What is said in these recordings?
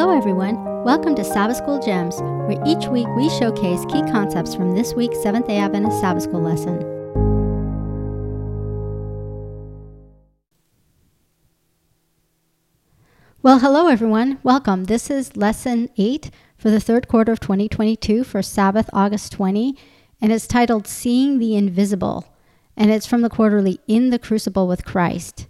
Hello, everyone. Welcome to Sabbath School Gems, where each week we showcase key concepts from this week's Seventh day Adventist Sabbath School lesson. Well, hello, everyone. Welcome. This is lesson 8 for the third quarter of 2022 for Sabbath, August 20, and it's titled Seeing the Invisible, and it's from the quarterly In the Crucible with Christ.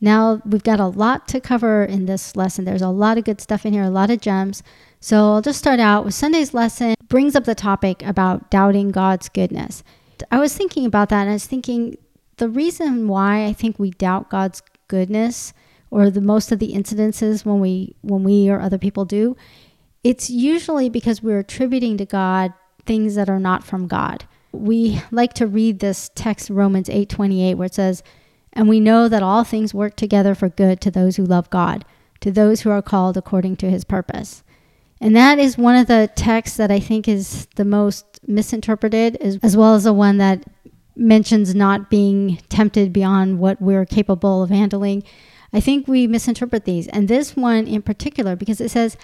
Now, we've got a lot to cover in this lesson. There's a lot of good stuff in here, a lot of gems. So I'll just start out with Sunday's lesson brings up the topic about doubting God's goodness. I was thinking about that and I was thinking the reason why I think we doubt God's goodness or the most of the incidences when we when we or other people do, it's usually because we're attributing to God things that are not from God. We like to read this text Romans 8:28 where it says and we know that all things work together for good to those who love God, to those who are called according to his purpose. And that is one of the texts that I think is the most misinterpreted, as, well as the one that mentions not being tempted beyond what we're capable of handling. I think we misinterpret these. And this one in particular, because it says,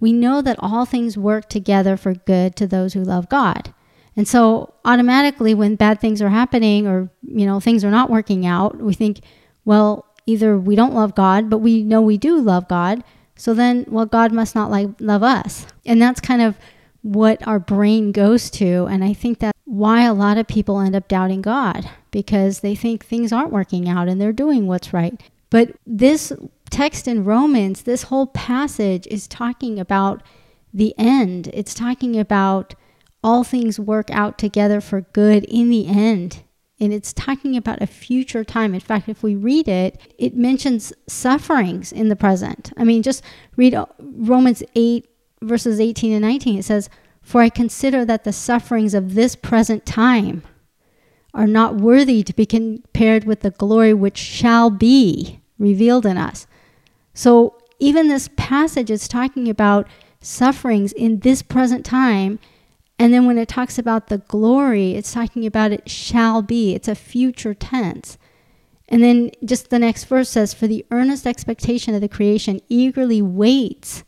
we know that all things work together for good to those who love God. And so automatically when bad things are happening or, you know, things are not working out, we think, well, either we don't love God, but we know we do love God. So then, well, God must not like love us. And that's kind of what our brain goes to. And I think that's why a lot of people end up doubting God because they think things aren't working out and they're doing what's right. But this text in Romans, this whole passage is talking about the end. It's talking about all things work out together for good in the end. And it's talking about a future time. In fact, if we read it, it mentions sufferings in the present. I mean, just read uh, Romans 8, verses 18 and 19. It says, For I consider that the sufferings of this present time are not worthy to be compared with the glory which shall be revealed in us. So even this passage is talking about sufferings in this present time and then when it talks about the glory, it's talking about it shall be. It's a future tense. And then just the next verse says, For the earnest expectation of the creation eagerly waits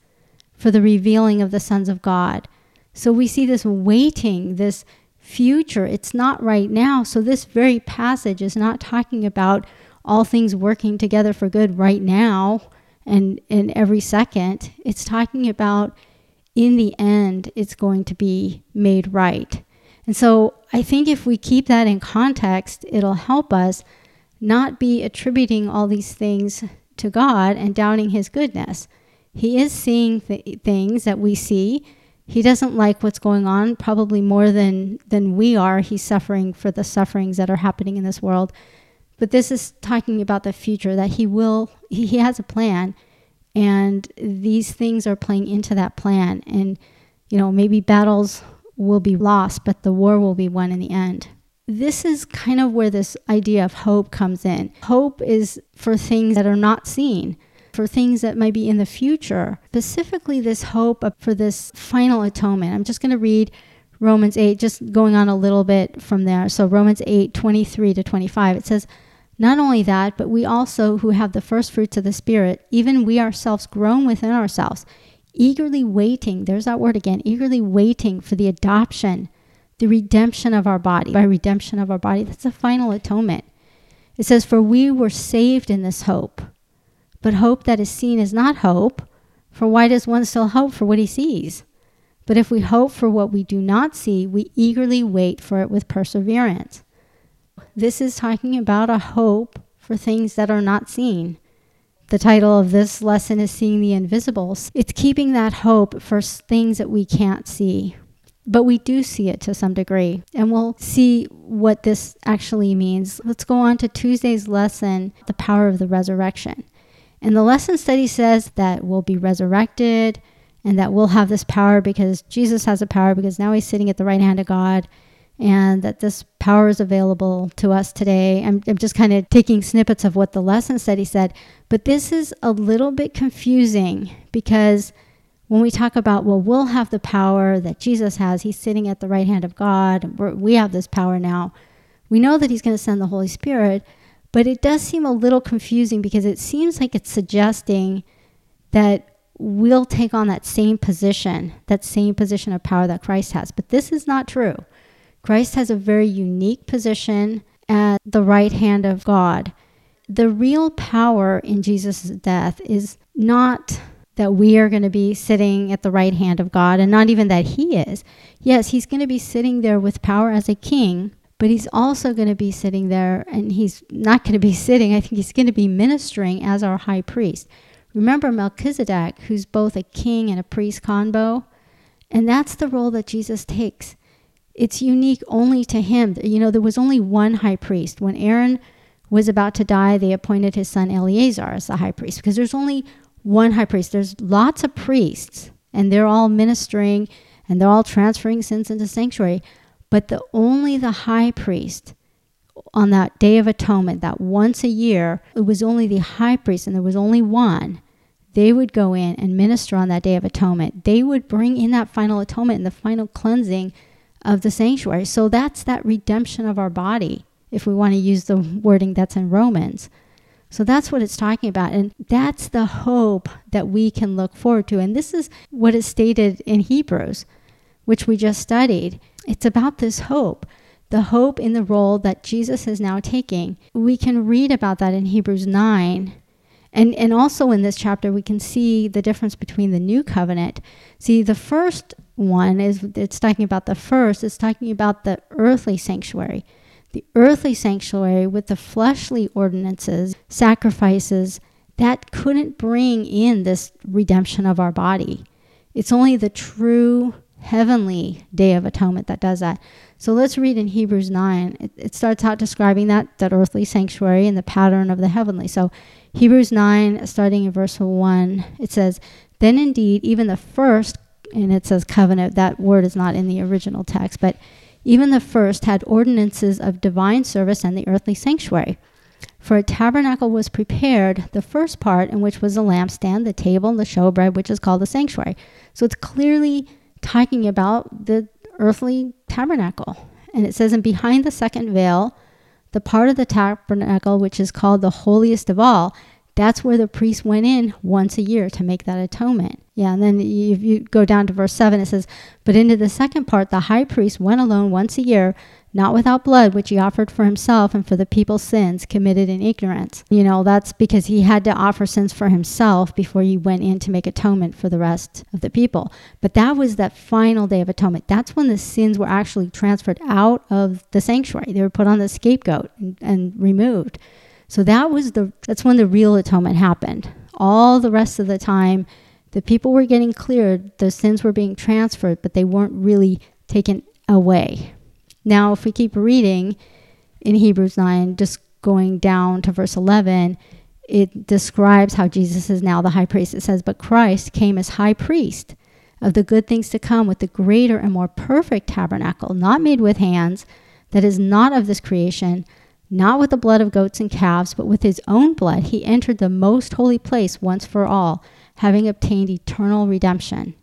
for the revealing of the sons of God. So we see this waiting, this future. It's not right now. So this very passage is not talking about all things working together for good right now and in every second. It's talking about in the end, it's going to be made right. And so I think if we keep that in context, it'll help us not be attributing all these things to God and doubting his goodness. He is seeing th- things that we see. He doesn't like what's going on, probably more than, than we are. He's suffering for the sufferings that are happening in this world. But this is talking about the future, that he will, he, he has a plan and these things are playing into that plan. And, you know, maybe battles will be lost, but the war will be won in the end. This is kind of where this idea of hope comes in. Hope is for things that are not seen, for things that might be in the future. Specifically, this hope for this final atonement. I'm just going to read Romans 8, just going on a little bit from there. So, Romans 8, 23 to 25, it says, not only that, but we also, who have the first fruits of the Spirit, even we ourselves groan within ourselves, eagerly waiting, there's that word again, eagerly waiting for the adoption, the redemption of our body. By redemption of our body, that's the final atonement. It says, For we were saved in this hope. But hope that is seen is not hope, for why does one still hope for what he sees? But if we hope for what we do not see, we eagerly wait for it with perseverance. This is talking about a hope for things that are not seen. The title of this lesson is Seeing the Invisibles. It's keeping that hope for things that we can't see, but we do see it to some degree. And we'll see what this actually means. Let's go on to Tuesday's lesson, The Power of the Resurrection. And the lesson study says that we'll be resurrected and that we'll have this power because Jesus has a power because now he's sitting at the right hand of God and that this power is available to us today. I'm, I'm just kind of taking snippets of what the lesson study said, but this is a little bit confusing because when we talk about, well, we'll have the power that Jesus has, he's sitting at the right hand of God, we have this power now. We know that he's going to send the Holy Spirit, but it does seem a little confusing because it seems like it's suggesting that we'll take on that same position, that same position of power that Christ has. But this is not true. Christ has a very unique position at the right hand of God. The real power in Jesus' death is not that we are going to be sitting at the right hand of God and not even that he is. Yes, he's going to be sitting there with power as a king, but he's also going to be sitting there and he's not going to be sitting, I think he's going to be ministering as our high priest. Remember Melchizedek, who's both a king and a priest combo? And that's the role that Jesus takes. It's unique only to him. You know, there was only one high priest. When Aaron was about to die, they appointed his son Eleazar as the high priest because there's only one high priest. There's lots of priests, and they're all ministering and they're all transferring sins into sanctuary. But the only the high priest on that day of atonement, that once a year, it was only the high priest, and there was only one. They would go in and minister on that day of atonement. They would bring in that final atonement and the final cleansing of the sanctuary. So that's that redemption of our body, if we want to use the wording that's in Romans. So that's what it's talking about. And that's the hope that we can look forward to. And this is what is stated in Hebrews, which we just studied. It's about this hope, the hope in the role that Jesus is now taking. We can read about that in Hebrews 9. And, and also in this chapter, we can see the difference between the new covenant. See, the first one is it's talking about the first, it's talking about the earthly sanctuary the earthly sanctuary with the fleshly ordinances, sacrifices, that couldn't bring in this redemption of our body. It's only the true heavenly day of atonement that does that. So let's read in Hebrews 9. It, it, starts out describing that, that earthly sanctuary and the pattern of the heavenly. So Hebrews 9, starting in verse 1, it says, Then indeed, even the first, and it says covenant, that word is not in the original text, but even the first had ordinances of divine service and the earthly sanctuary. For a tabernacle was prepared, the first part in which was the lampstand, the table, and the showbread, which is called the sanctuary. So it's clearly talking about the earthly tabernacle. And it says, and behind the second veil, the part of the tabernacle which is called the holiest of all, that's where the priest went in once a year to make that atonement. Yeah, and then if you go down to verse 7, it says, But into the second part, the high priest went alone once a year, not without blood, which he offered for himself and for the people's sins committed in ignorance. You know, that's because he had to offer sins for himself before he went in to make atonement for the rest of the people. But that was that final day of atonement. That's when the sins were actually transferred out of the sanctuary. They were put on the scapegoat and, and removed. So that was the that's when the real atonement happened. All the rest of the time, the people were getting cleared, the sins were being transferred, but they weren't really taken away. Now, if we keep reading in Hebrews 9, just going down to verse 11, it describes how Jesus is now the high priest. It says, But Christ came as high priest of the good things to come with the greater and more perfect tabernacle, not made with hands, that is not of this creation not with the blood of goats and calves, but with his own blood, he entered the most holy place once for all, having obtained eternal redemption.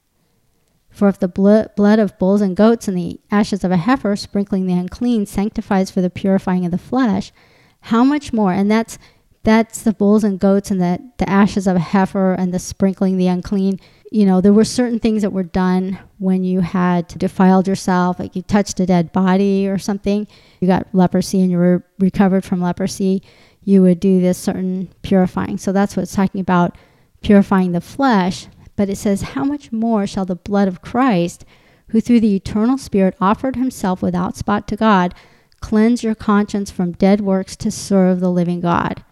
For if the blood of bulls and goats and the ashes of a heifer, sprinkling the unclean, sanctifies for the purifying of the flesh, how much more? And that's that's the bulls and goats and the, the ashes of a heifer and the sprinkling the unclean you know, there were certain things that were done when you had defiled yourself, like you touched a dead body or something, you got leprosy and you were recovered from leprosy, you would do this certain purifying. So that's what it's talking about purifying the flesh. But it says, How much more shall the blood of Christ, who through the eternal Spirit offered himself without spot to God, cleanse your conscience from dead works to serve the living God?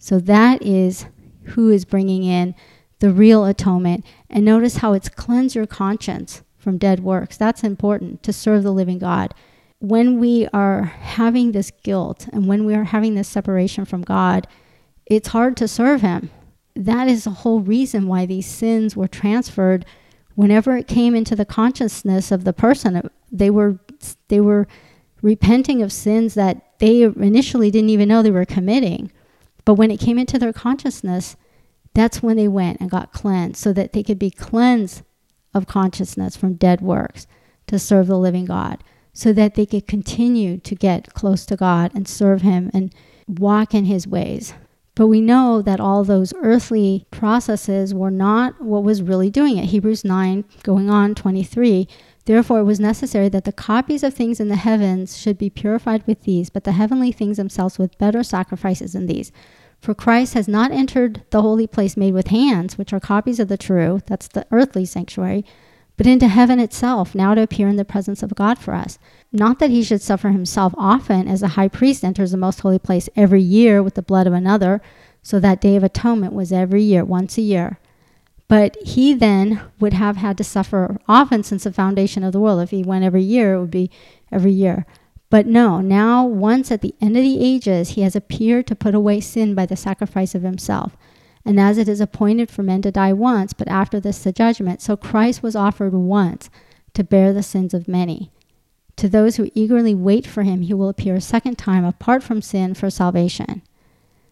So that is who is bringing in the real atonement. And notice how it's cleanse your conscience from dead works. That's important to serve the living God. When we are having this guilt and when we are having this separation from God, it's hard to serve Him. That is the whole reason why these sins were transferred. Whenever it came into the consciousness of the person, they were they were repenting of sins that they initially didn't even know they were committing. But when it came into their consciousness, that's when they went and got cleansed so that they could be cleansed of consciousness from dead works to serve the living God, so that they could continue to get close to God and serve Him and walk in His ways. But we know that all those earthly processes were not what was really doing it. Hebrews 9, going on 23. Therefore, it was necessary that the copies of things in the heavens should be purified with these, but the heavenly things themselves with better sacrifices than these. For Christ has not entered the holy place made with hands, which are copies of the true, that's the earthly sanctuary, but into heaven itself, now to appear in the presence of God for us. Not that he should suffer himself often, as a high priest enters the most holy place every year with the blood of another, so that day of atonement was every year, once a year. But he then would have had to suffer often since the foundation of the world. If he went every year, it would be every year. But no, now, once at the end of the ages, he has appeared to put away sin by the sacrifice of himself. And as it is appointed for men to die once, but after this the judgment, so Christ was offered once to bear the sins of many. To those who eagerly wait for him, he will appear a second time apart from sin for salvation.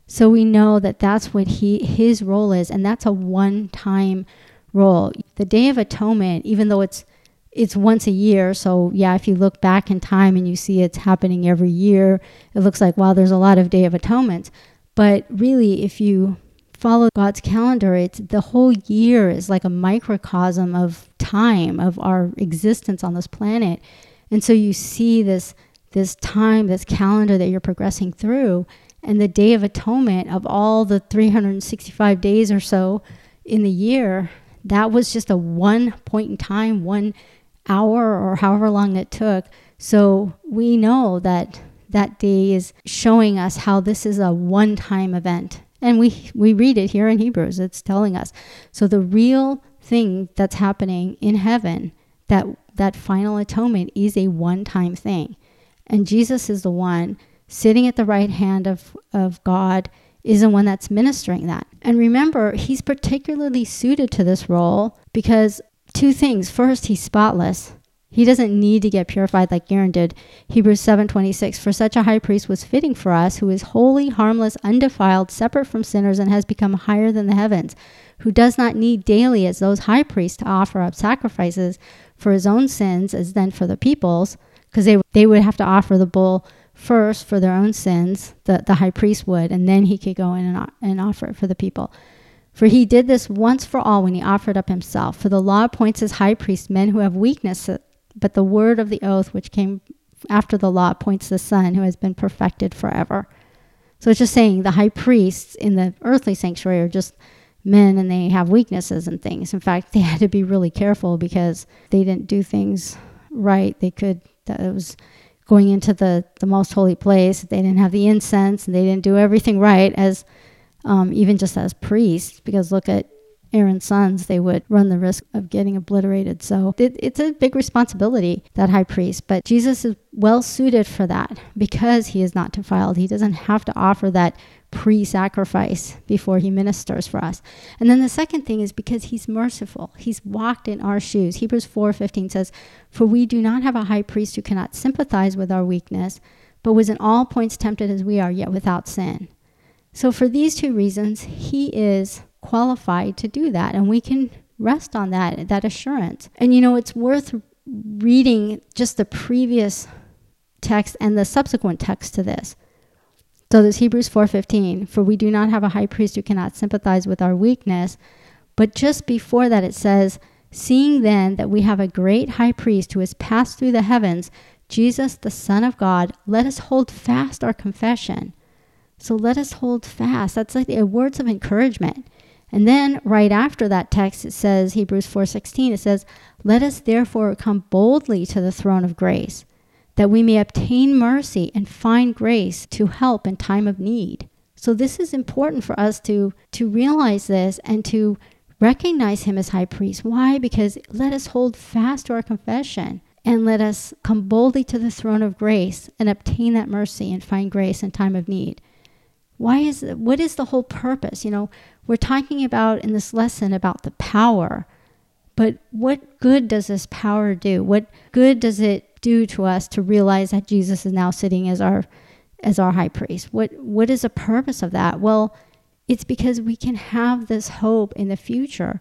So we know that that's what he his role is, and that's a one-time role. The Day of Atonement, even though it's it's once a year. So, yeah, if you look back in time and you see it's happening every year, it looks like, wow, there's a lot of Day of Atonement. But really, if you follow God's calendar, it's the whole year is like a microcosm of time, of our existence on this planet. And so you see this this time, this calendar that you're progressing through, and the Day of Atonement of all the 365 days or so in the year, that was just a one point in time, one hour or however long it took. So we know that that day is showing us how this is a one time event. And we, we read it here in Hebrews, it's telling us. So the real thing that's happening in heaven, that, that final atonement, is a one time thing. And Jesus is the one sitting at the right hand of, of God, is the one that's ministering that. And remember, he's particularly suited to this role because two things. First, he's spotless. He doesn't need to get purified like Aaron did. Hebrews 7:26 For such a high priest was fitting for us who is holy, harmless, undefiled, separate from sinners and has become higher than the heavens, who does not need daily as those high priests to offer up sacrifices for his own sins as then for the people's, because they they would have to offer the bull first for their own sins, the, the high priest would, and then he could go in and, and offer it for the people. For he did this once for all when he offered up himself. For the law appoints as high priests men who have weakness, uh, but the word of the oath which came after the law appoints the Son who has been perfected forever. So it's just saying the high priests in the earthly sanctuary are just men and they have weaknesses and things. In fact, they had to be really careful because they didn't do things right. They could, that it was going into the, the most holy place. They didn't have the incense and they didn't do everything right as um, even just as priests, because look at Aaron's sons, they would run the risk of getting obliterated. So it, it's a big responsibility, that high priest. But Jesus is well suited for that because he is not defiled. He doesn't have to offer that pre sacrifice before he ministers for us. And then the second thing is because he's merciful. He's walked in our shoes. Hebrews 4:15 says, "For we do not have a high priest who cannot sympathize with our weakness, but was in all points tempted as we are, yet without sin." So, for these two reasons, he is qualified to do that. And we can rest on that, that assurance. And you know, it's worth reading just the previous text and the subsequent text to this. So there's Hebrews 4:15, for we do not have a high priest who cannot sympathize with our weakness, but just before that it says, seeing then that we have a great high priest who has passed through the heavens, Jesus the Son of God, let us hold fast our confession. So let us hold fast. That's like the words of encouragement. And then right after that text it says Hebrews 4:16 it says, "Let us therefore come boldly to the throne of grace, that we may obtain mercy and find grace to help in time of need." So this is important for us to to realize this and to recognize him as high priest. Why? Because let us hold fast to our confession and let us come boldly to the throne of grace and obtain that mercy and find grace in time of need. Why is what is the whole purpose? You know, we're talking about in this lesson about the power, but what good does this power do? What good does it do to us to realize that Jesus is now sitting as our as our high priest? What what is the purpose of that? Well, it's because we can have this hope in the future.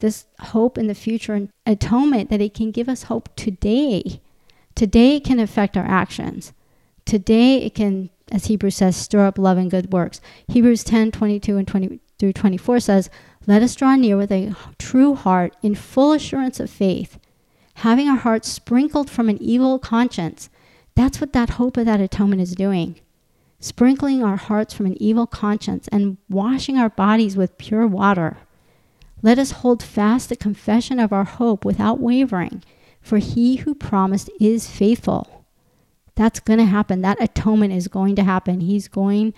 This hope in the future and atonement that it can give us hope today. Today it can affect our actions today it can, as Hebrews says, stir up love and good works. Hebrews 10 22 and 20 through 24 says, Let us draw near with a true heart in full assurance of faith, having our hearts sprinkled from an evil conscience. That's what that hope of that atonement is doing. Sprinkling our hearts from an evil conscience and washing our bodies with pure water. Let us hold fast the confession of our hope without wavering, for he who promised is faithful. That's going to happen. That atonement is going to happen. He's going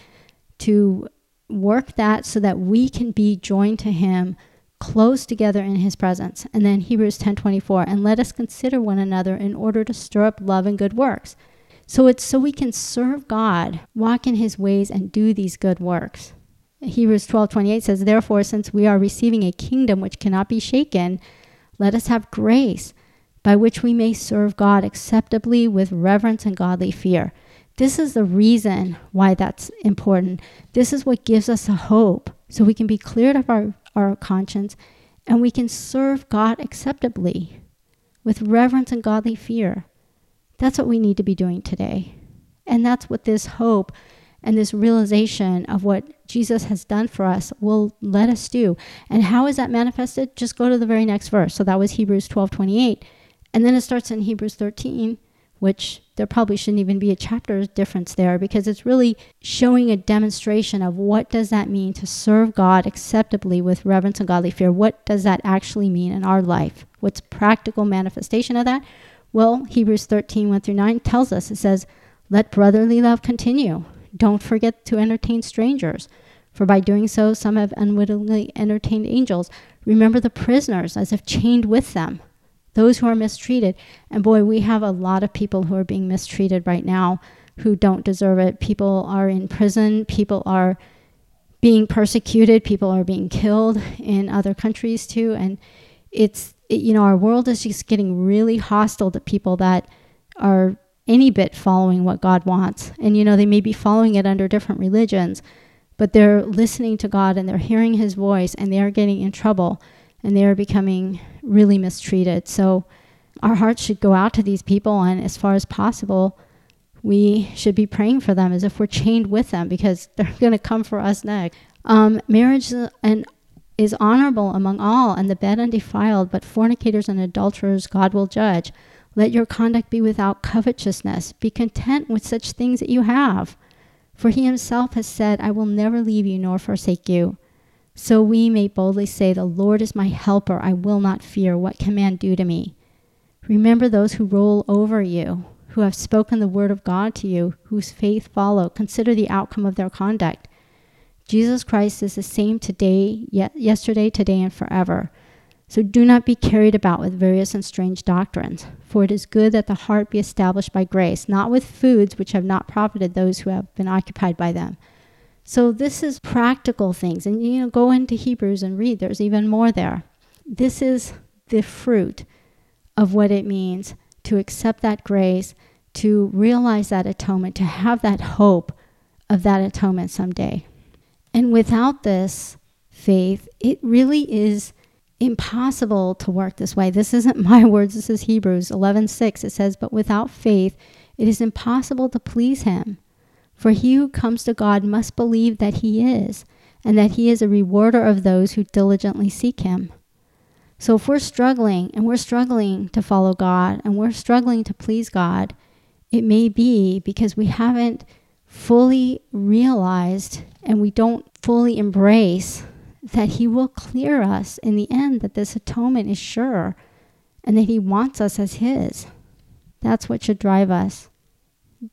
to work that so that we can be joined to him close together in his presence. And then Hebrews 10:24, and let us consider one another in order to stir up love and good works. So it's so we can serve God, walk in his ways and do these good works. Hebrews 12:28 says, "Therefore, since we are receiving a kingdom which cannot be shaken, let us have grace by which we may serve God acceptably with reverence and godly fear." This is the reason why that's important. This is what gives us a hope so we can be cleared of our, our conscience and we can serve God acceptably with reverence and godly fear. That's what we need to be doing today. And that's what this hope and this realization of what Jesus has done for us will let us do. And how is that manifested? Just go to the very next verse. So that was Hebrews 12 28. And then it starts in Hebrews 13, which there probably shouldn't even be a chapter difference there because it's really showing a demonstration of what does that mean to serve God acceptably with reverence and godly fear. What does that actually mean in our life? What's practical manifestation of that? Well, Hebrews 13, 1 through 9 tells us, it says, Let brotherly love continue. Don't forget to entertain strangers, for by doing so, some have unwittingly entertained angels. Remember the prisoners as if chained with them, those who are mistreated. And boy, we have a lot of people who are being mistreated right now who don't deserve it. People are in prison, people are being persecuted, people are being killed in other countries too. And it's, it, you know, our world is just getting really hostile to people that are any bit following what God wants. And, you know, they may be following it under different religions, but they're listening to God and they're hearing His voice and they are getting in trouble and they are becoming really mistreated. So, our hearts should go out to these people, and as far as possible, we should be praying for them as if we're chained with them because they're going to come for us next. Um, marriage and is honorable among all, and the bed undefiled, but fornicators and adulterers God will judge. Let your conduct be without covetousness. Be content with such things that you have. For he himself has said, I will never leave you nor forsake you. So we may boldly say, The Lord is my helper. I will not fear. What can man do to me? Remember those who rule over you, who have spoken the word of God to you, whose faith follow. Consider the outcome of their conduct. Jesus Christ is the same today, yesterday, today, and forever. So do not be carried about with various and strange doctrines, for it is good that the heart be established by grace, not with foods which have not profited those who have been occupied by them. So this is practical things. And you know, go into Hebrews and read, there's even more there. This is the fruit of what it means to accept that grace, to realize that atonement, to have that hope of that atonement someday. And without this faith, it really is impossible to work this way. This isn't my words, this is Hebrews 11:6. It says, "But without faith it is impossible to please him. For he who comes to God must believe that he is, and that he is a rewarder of those who diligently seek him." So if we're struggling and we're struggling to follow God and we're struggling to please God, it may be because we haven't fully realized and we don't fully embrace that He will clear us in the end, that this atonement is sure, and that He wants us as His. That's what should drive us,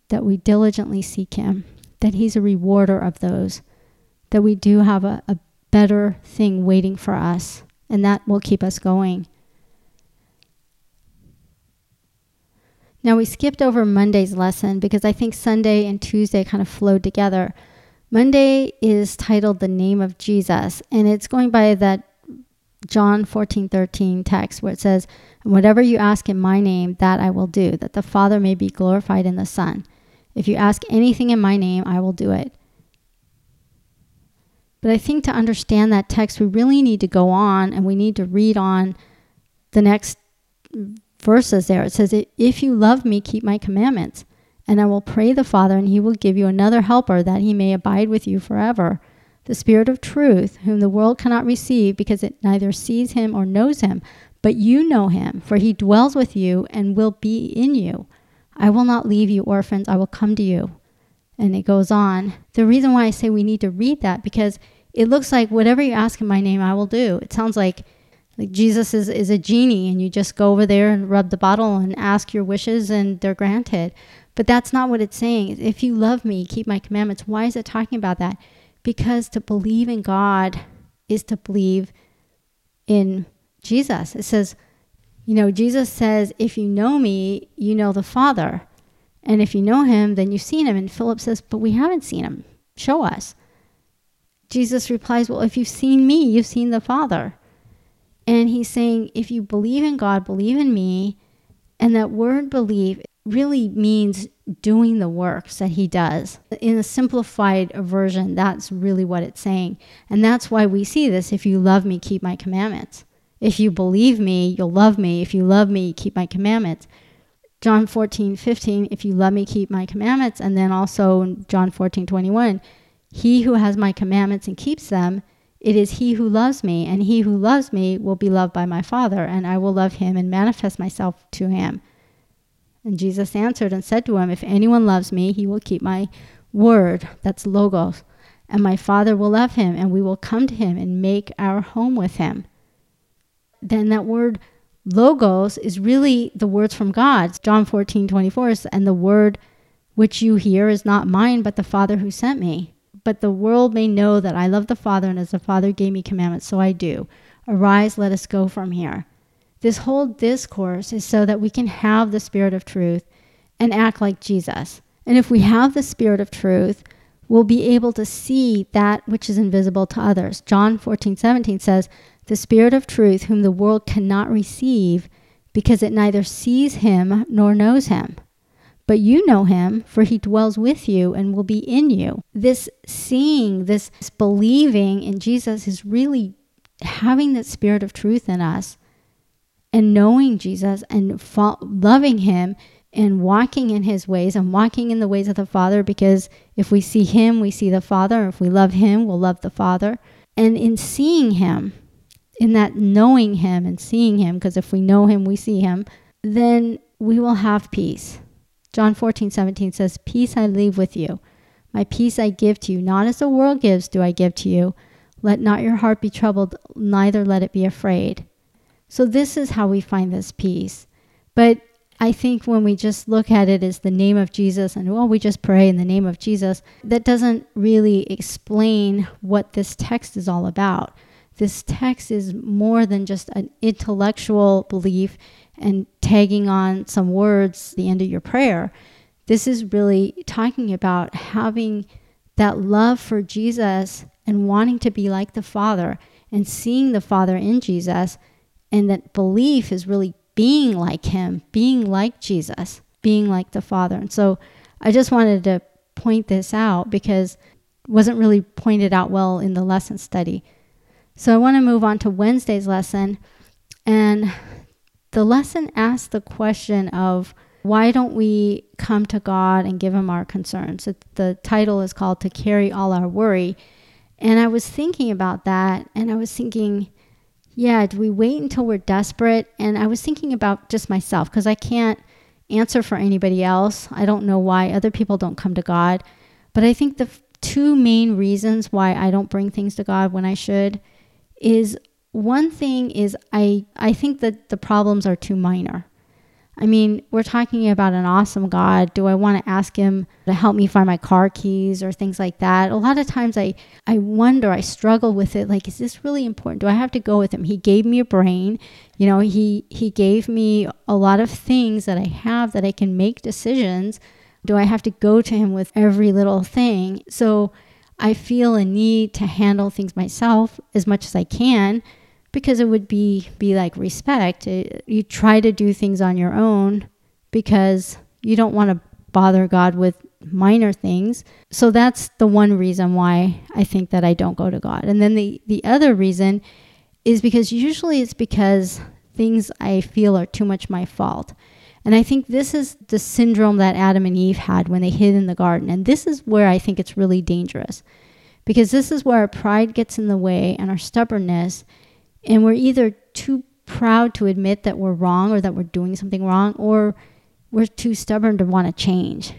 that we diligently seek Him, that He's a rewarder of those, that we do have a, a better thing waiting for us, and that will keep us going. Now, we skipped over Monday's lesson because I think Sunday and Tuesday kind of flowed together. Monday is titled The Name of Jesus, and it's going by that John 14 13 text where it says, Whatever you ask in my name, that I will do, that the Father may be glorified in the Son. If you ask anything in my name, I will do it. But I think to understand that text, we really need to go on and we need to read on the next verses there. It says, If you love me, keep my commandments. And I will pray the Father, and he will give you another helper that he may abide with you forever. The Spirit of truth, whom the world cannot receive because it neither sees him or knows him, but you know him, for he dwells with you and will be in you. I will not leave you orphans, I will come to you. And it goes on. The reason why I say we need to read that because it looks like whatever you ask in my name, I will do. It sounds like like Jesus is, is a genie and you just go over there and rub the bottle and ask your wishes and they're granted. But that's not what it's saying. If you love me, keep my commandments. Why is it talking about that? Because to believe in God is to believe in Jesus. It says, you know, Jesus says, if you know me, you know the Father. And if you know him, then you've seen him. And Philip says, but we haven't seen him. Show us. Jesus replies, well, if you've seen me, you've seen the Father. And he's saying, if you believe in God, believe in me. And that word believe really means doing the works that he does. In a simplified version, that's really what it's saying. And that's why we see this if you love me, keep my commandments. If you believe me, you'll love me. If you love me, keep my commandments. John 14, 15, if you love me, keep my commandments. And then also John 14, 21, he who has my commandments and keeps them, it is he who loves me, and he who loves me will be loved by my Father, and I will love him and manifest myself to him. And Jesus answered and said to him, If anyone loves me, he will keep my word, that's logos, and my Father will love him, and we will come to him and make our home with him. Then that word logos is really the words from God. John 14, 24, and the word which you hear is not mine, but the Father who sent me but the world may know that I love the Father, and as the Father gave me commandments, so I do. Arise, let us go from here. This whole discourse is so that we can have the Spirit of truth and act like Jesus. And if we have the Spirit of truth, we'll be able to see that which is invisible to others. John 14, 17 says, The Spirit of truth, whom the world cannot receive, because it neither sees him nor knows him. But you know him, for he dwells with you and will be in you. This seeing, this believing in Jesus is really having that spirit of truth in us and knowing Jesus and fo- loving him and walking in his ways and walking in the ways of the Father because if we see him, we see the Father. If we love him, we'll love the Father. And in seeing him, in that knowing him and seeing him, because if we know him, we see him, then we will have peace John 14, 17 says, Peace I leave with you. My peace I give to you. Not as the world gives, do I give to you. Let not your heart be troubled, neither let it be afraid. So, this is how we find this peace. But I think when we just look at it as the name of Jesus and, well, we just pray in the name of Jesus, that doesn't really explain what this text is all about. This text is more than just an intellectual belief and tagging on some words the end of your prayer. This is really talking about having that love for Jesus and wanting to be like the Father and seeing the Father in Jesus. And that belief is really being like Him, being like Jesus, being like the Father. And so I just wanted to point this out because it wasn't really pointed out well in the lesson study. So I want to move on to Wednesday's lesson. And the lesson asks the question of why don't we come to God and give Him our concerns? It, the title is called To Carry All Our Worry. And I was thinking about that, and I was thinking, yeah, do we wait until we're desperate? And I was thinking about just myself because I can't answer for anybody else. I don't know why other people don't come to God. But I think the f- two main reasons why I don't bring things to God when I should is one thing is I I think that the problems are too minor. I mean, we're talking about an awesome God. Do I want to ask him to help me find my car keys or things like that? A lot of times I I wonder, I struggle with it like is this really important? Do I have to go with him? He gave me a brain. You know, he he gave me a lot of things that I have that I can make decisions. Do I have to go to him with every little thing? So I feel a need to handle things myself as much as I can because it would be be like respect. It, you try to do things on your own because you don't want to bother God with minor things. So that's the one reason why I think that I don't go to God. And then the the other reason is because usually it's because things I feel are too much my fault. And I think this is the syndrome that Adam and Eve had when they hid in the garden. And this is where I think it's really dangerous because this is where our pride gets in the way and our stubbornness. And we're either too proud to admit that we're wrong or that we're doing something wrong, or we're too stubborn to want to change.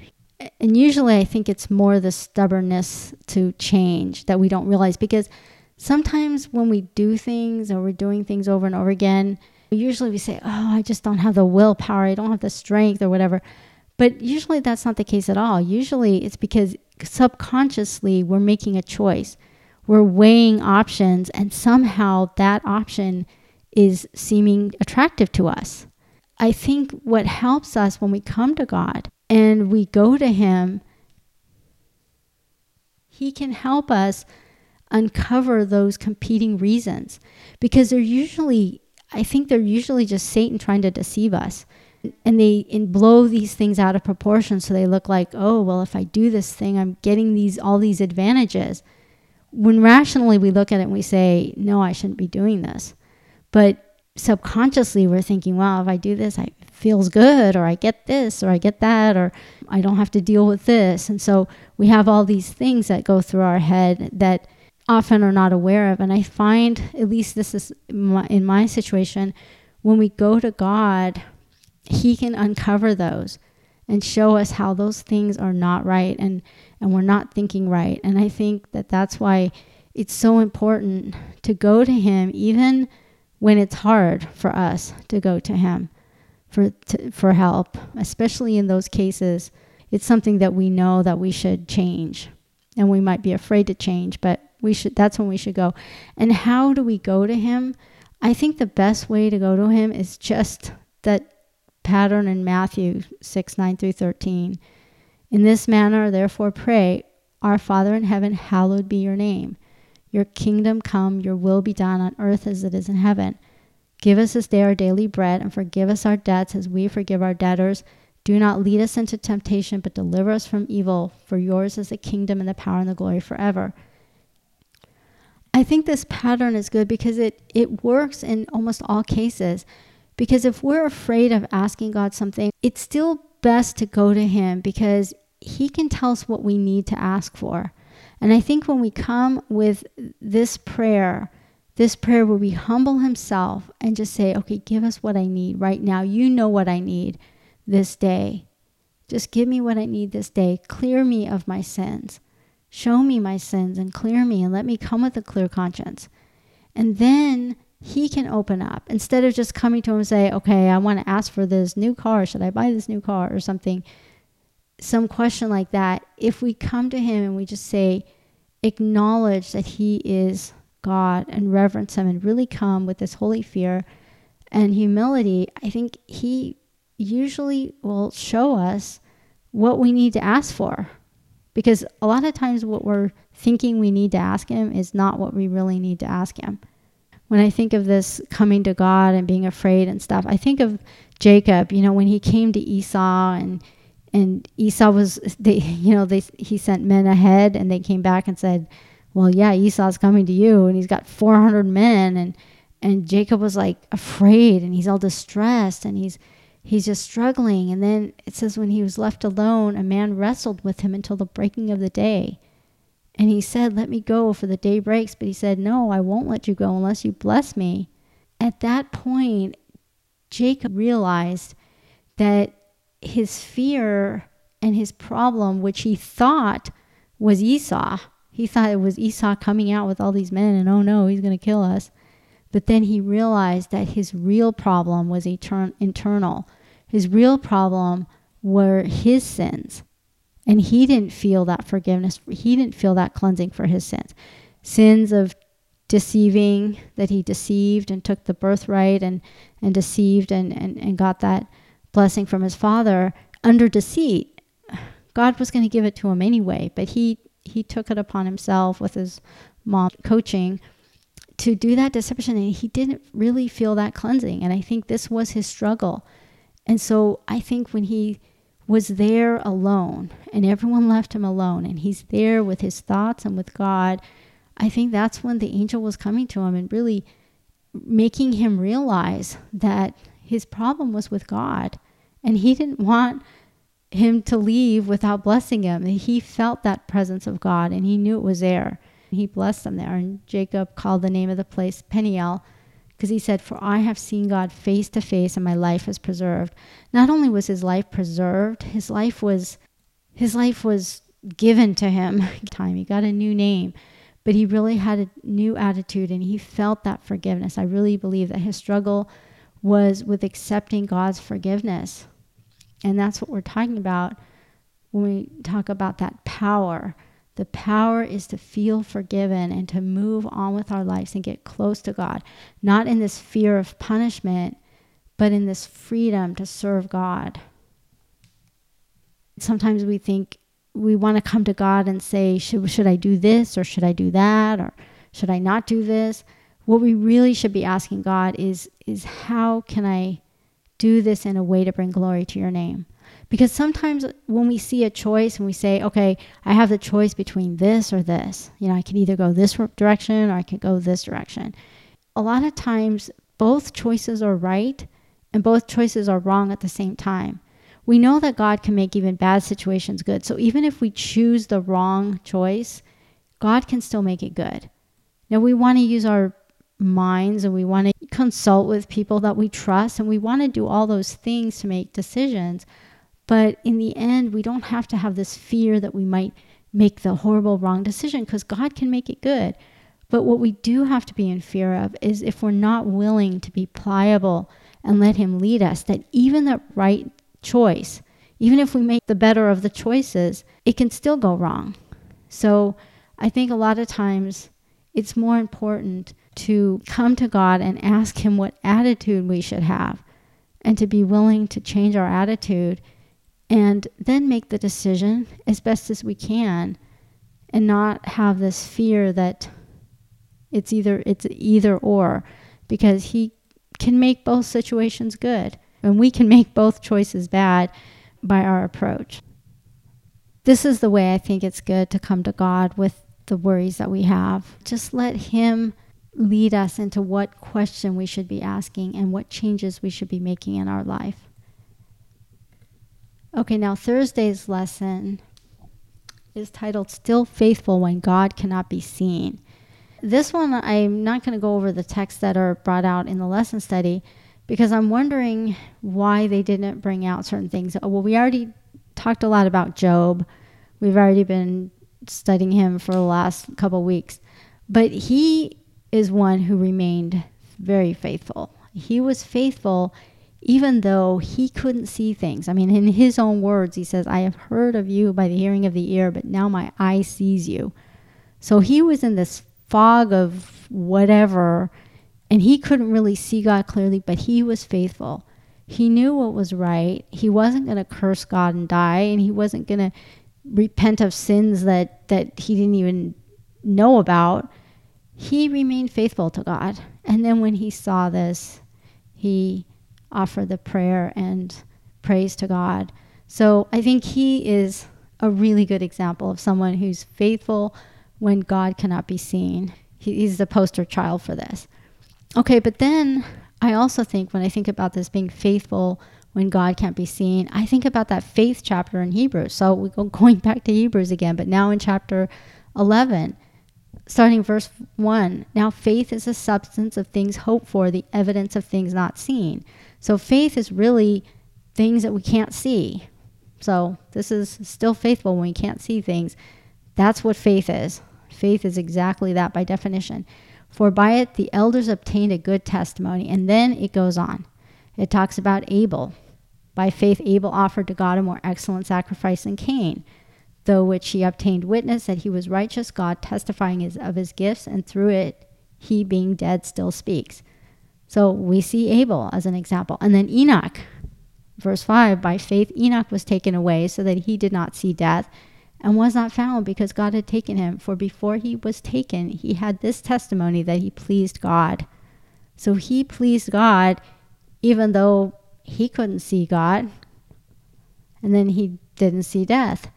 And usually I think it's more the stubbornness to change that we don't realize because sometimes when we do things or we're doing things over and over again, usually we say, Oh, I just don't have the willpower, I don't have the strength or whatever. But usually that's not the case at all. Usually it's because subconsciously we're making a choice. We're weighing options, and somehow that option is seeming attractive to us. I think what helps us when we come to God and we go to Him, He can help us uncover those competing reasons because they're usually, I think they're usually just Satan trying to deceive us. And they and blow these things out of proportion so they look like, oh, well, if I do this thing, I'm getting these all these advantages. When rationally we look at it and we say, no, I shouldn't be doing this. But subconsciously we're thinking, well, if I do this, I feels good, or I get this, or I get that, or I don't have to deal with this. And so we have all these things that go through our head that often are not aware of. And I find, at least this is my, in my situation, when we go to God, He can uncover those and show us how those things are not right and, and we're not thinking right. And I think that that's why it's so important to go to Him, even when it's hard for us to go to Him for, to, for help, especially in those cases. It's something that we know that we should change and we might be afraid to change, but we should that's when we should go. And how do we go to him? I think the best way to go to him is just that pattern in Matthew 6 9 through 13. In this manner, therefore, pray, Our Father in heaven, hallowed be your name. Your kingdom come, your will be done on earth as it is in heaven. Give us this day our daily bread, and forgive us our debts as we forgive our debtors. Do not lead us into temptation, but deliver us from evil. For yours is the kingdom and the power and the glory forever. I think this pattern is good because it, it works in almost all cases. Because if we're afraid of asking God something, it's still best to go to Him because He can tell us what we need to ask for. And I think when we come with this prayer, this prayer where we humble Himself and just say, okay, give us what I need right now. You know what I need this day. Just give me what I need this day. Clear me of my sins. Show me my sins and clear me and let me come with a clear conscience. And then he can open up instead of just coming to him and say, okay, I want to ask for this new car. Should I buy this new car or something? Some question like that. If we come to him and we just say, acknowledge that he is God and reverence him and really come with this holy fear and humility, I think he usually will show us what we need to ask for because a lot of times, what we're thinking we need to ask Him is not what we really need to ask Him. When I think of this coming to God and being afraid and stuff, I think of Jacob, you know, when he came to Esau and and Esau was they you know they he sent men ahead and they came back and said, "Well, yeah, Esau's coming to you and he's got 400 men and and Jacob was like afraid and he's all distressed and he's he's just struggling. And then it says, when he was left alone, a man wrestled with him until the breaking of the day. And he said, Let me go, for the day breaks. But he said, No, I won't let you go unless you bless me. At that point, Jacob realized that his fear and his problem, which he thought was Esau, he thought it was Esau coming out with all these men, and oh no, he's going to kill us. But then he realized that his real problem was etern- internal. His real problem were his sins. And he didn't feel that forgiveness. He didn't feel that cleansing for his sins. Sins of deceiving, that he deceived and took the birthright and, and deceived and, and, and got that blessing from his father under deceit. God was going to give it to him anyway, but he, he took it upon himself with his mom coaching to do that deception and he didn't really feel that cleansing and i think this was his struggle and so i think when he was there alone and everyone left him alone and he's there with his thoughts and with god i think that's when the angel was coming to him and really making him realize that his problem was with god And he didn't want him to leave without blessing him. He felt that presence of God and he knew it was there. He blessed them there. And Jacob called the name of the place Peniel because he said, For I have seen God face to face and my life is preserved. Not only was his life preserved, his life was his life was given to him. Time he got a new name, but he really had a new attitude and he felt that forgiveness. I really believe that his struggle was with accepting God's forgiveness. And that's what we're talking about when we talk about that power. The power is to feel forgiven and to move on with our lives and get close to God, not in this fear of punishment, but in this freedom to serve God. Sometimes we think we want to come to God and say, should, should I do this or should I do that or should I not do this? What we really should be asking God is, is how can I do this in a way to bring glory to your name? Because sometimes when we see a choice and we say, okay, I have the choice between this or this, you know, I can either go this direction or I can go this direction. A lot of times, both choices are right and both choices are wrong at the same time. We know that God can make even bad situations good. So even if we choose the wrong choice, God can still make it good. Now, we want to use our minds and we want to consult with people that we trust and we want to do all those things to make decisions. But in the end, we don't have to have this fear that we might make the horrible wrong decision because God can make it good. But what we do have to be in fear of is if we're not willing to be pliable and let Him lead us, that even the right choice, even if we make the better of the choices, it can still go wrong. So I think a lot of times it's more important to come to God and ask Him what attitude we should have and to be willing to change our attitude and then make the decision as best as we can and not have this fear that it's either it's either or because he can make both situations good and we can make both choices bad by our approach. This is the way i think it's good to come to god with the worries that we have. Just let him lead us into what question we should be asking and what changes we should be making in our life Okay, now Thursday's lesson is titled Still Faithful When God Cannot Be Seen. This one, I'm not going to go over the texts that are brought out in the lesson study because I'm wondering why they didn't bring out certain things. Uh, well, we already talked a lot about Job. We've already been studying him for the last couple weeks. But he is one who remained very faithful. He was faithful even though he couldn't see things. I mean, in his own words, he says, I have heard of you by the hearing of the ear, but now my eye sees you. So he was in this fog of whatever, and he couldn't really see God clearly, but he was faithful. He knew what was right. He wasn't going to curse God and die, and he wasn't going to repent of sins that, that he didn't even know about. He remained faithful to God. And then when he saw this, he offered the prayer and praise to God. So I think he is a really good example of someone who's faithful when God cannot be seen. he's the poster child for this. Okay, but then I also think when I think about this being faithful when God can't be seen, I think about that faith chapter in Hebrews. So we go going back to Hebrews again, but now in chapter 11, starting verse 1. Now faith is the substance of things hoped for, the evidence of things not seen. So faith is really things that we can't see. So this is still faithful when we can't see things. That's what faith is. Faith is exactly that by definition. For by it the elders obtained a good testimony. And then it goes on. It talks about Abel. By faith, Abel offered to God a more excellent sacrifice than Cain, though which he obtained witness that he was righteous, God testifying his, of his gifts, and through it, he being dead still speaks. So we see Abel as an example. And then Enoch, verse 5 by faith, Enoch was taken away so that he did not see death and was not found because God had taken him. For before he was taken, he had this testimony that he pleased God. So he pleased God even though he couldn't see God. And then he didn't see death.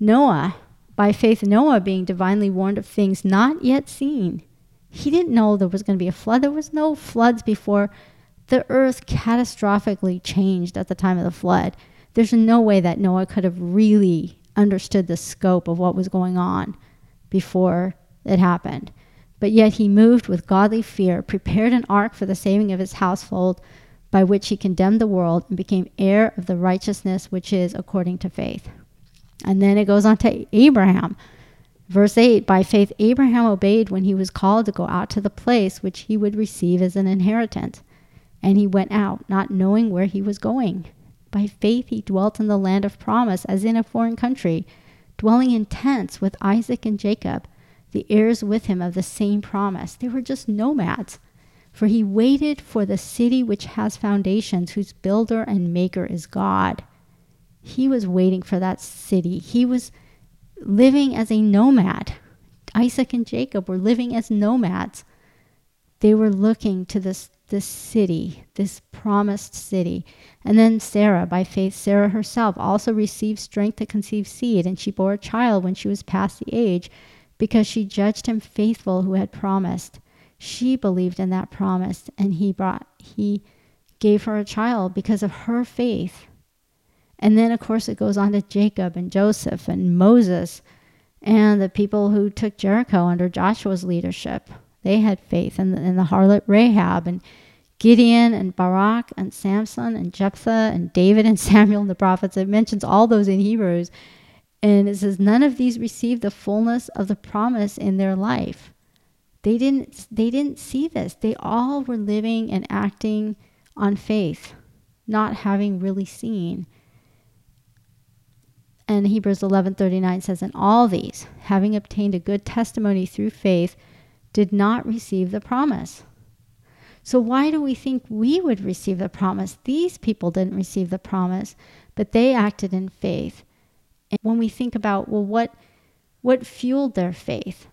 Noah, by faith, Noah being divinely warned of things not yet seen he didn't know there was going to be a flood. There was no floods before The earth catastrophically changed at the time of the flood. There's no way that Noah could have really understood the scope of what was going on before it happened. But yet he moved with godly fear, prepared an ark for the saving of his household, by which he condemned the world and became heir of the righteousness which is according to faith. And then it goes on to Abraham. Verse 8 By faith, Abraham obeyed when he was called to go out to the place which he would receive as an inheritance. And he went out, not knowing where he was going. By faith, he dwelt in the land of promise, as in a foreign country, dwelling in tents with Isaac and Jacob, the heirs with him of the same promise. They were just nomads. For he waited for the city which has foundations, whose builder and maker is God. He was waiting for that city. He was living as a nomad. Isaac and Jacob were living as nomads. They were looking to this this city, this promised city. And then Sarah, by faith, Sarah herself also received strength to conceive seed, and she bore a child when she was past the age, because she judged him faithful who had promised. She believed in that promise, and he brought he gave her a child because of her faith. And then of course it goes on to Jacob and Joseph and Moses and the people who took Jericho under Joshua's leadership. They had faith in the, in the harlot Rahab and Gideon and Barak and Samson and Jephthah and David and Samuel and the prophets. It mentions all those in Hebrews. And it says, none of these received the fullness of the promise in their life. They didn't, they didn't see this. They all were living and acting on faith, not having really seen. And Hebrews 11:39 says, "And all these, having obtained a good testimony through faith, did not receive the promise." So, why do we think we would receive the promise? These people didn't receive the promise, but they acted in faith. And when we think about, well, what, what fueled their faith?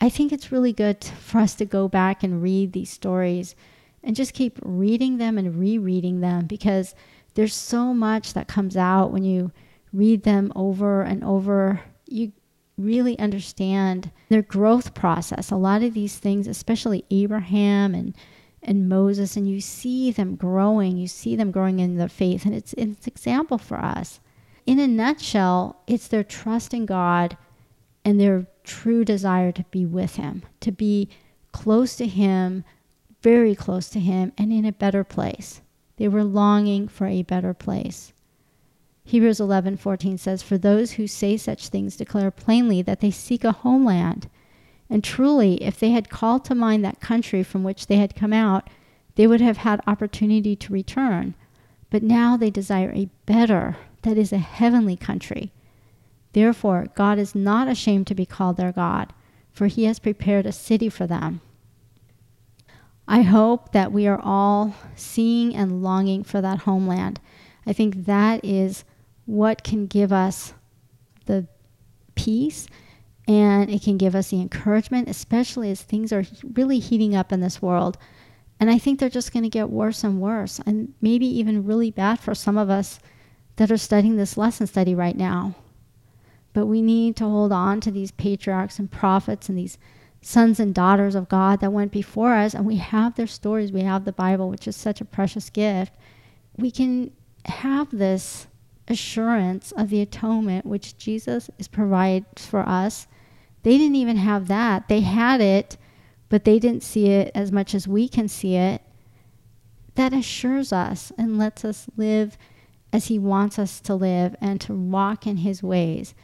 I think it's really good for us to go back and read these stories and just keep reading them and rereading them because there's so much that comes out when you read them over and over. You really understand their growth process. A lot of these things, especially Abraham and and Moses, and you see them growing. You see them growing in their faith, and it's it's example for us. In a nutshell, it's their trust in God and their true desire to be with Him, to be close to Him, very close to Him, and in a better place. They were longing for a better place. Hebrews 11:14 says, "For those who say such things declare plainly that they seek a homeland." And truly, if they had called to mind that country from which they had come out, they would have had opportunity to return. But now they desire a better, that is, a heavenly country. Therefore, God is not ashamed to be called their God, for he has prepared a city for them. I hope that we are all seeing and longing for that homeland. I think that is what can give us the peace and it can give us the encouragement, especially as things are really heating up in this world. And I think they're just going to get worse and worse, and maybe even really bad for some of us that are studying this lesson study right now. But we need to hold on to these patriarchs and prophets and these sons and daughters of God that went before us, and we have their stories. We have the Bible, which is such a precious gift. We can have this assurance of the atonement which Jesus is provides for us they didn't even have that. They had it, but they didn't see it as much as we can see it. That assures us and lets us live as He wants us to live and to walk in His ways.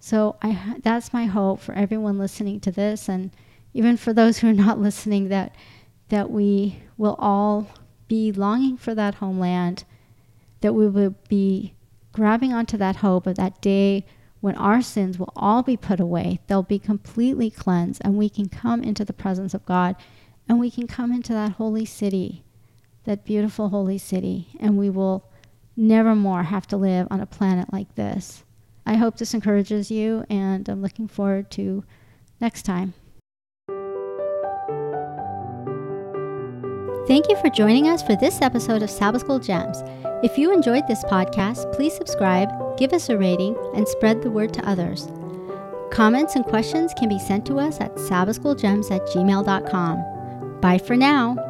So I, that's my hope for everyone listening to this, and even for those who are not listening, that that we will all be longing for that homeland, that we will be grabbing onto that hope of that day when our sins will all be put away, they'll be completely cleansed, and we can come into the presence of God and we can come into that holy city, that beautiful holy city, and we will never more have to live on a planet like this. I hope this encourages you, and I'm looking forward to next time. Thank you for joining us for this episode of Sabbath School Gems. If you enjoyed this podcast, please subscribe, give us a rating, and spread the word to others. Comments and questions can be sent to us at sabbathschoolgems at gmail.com. Bye for now.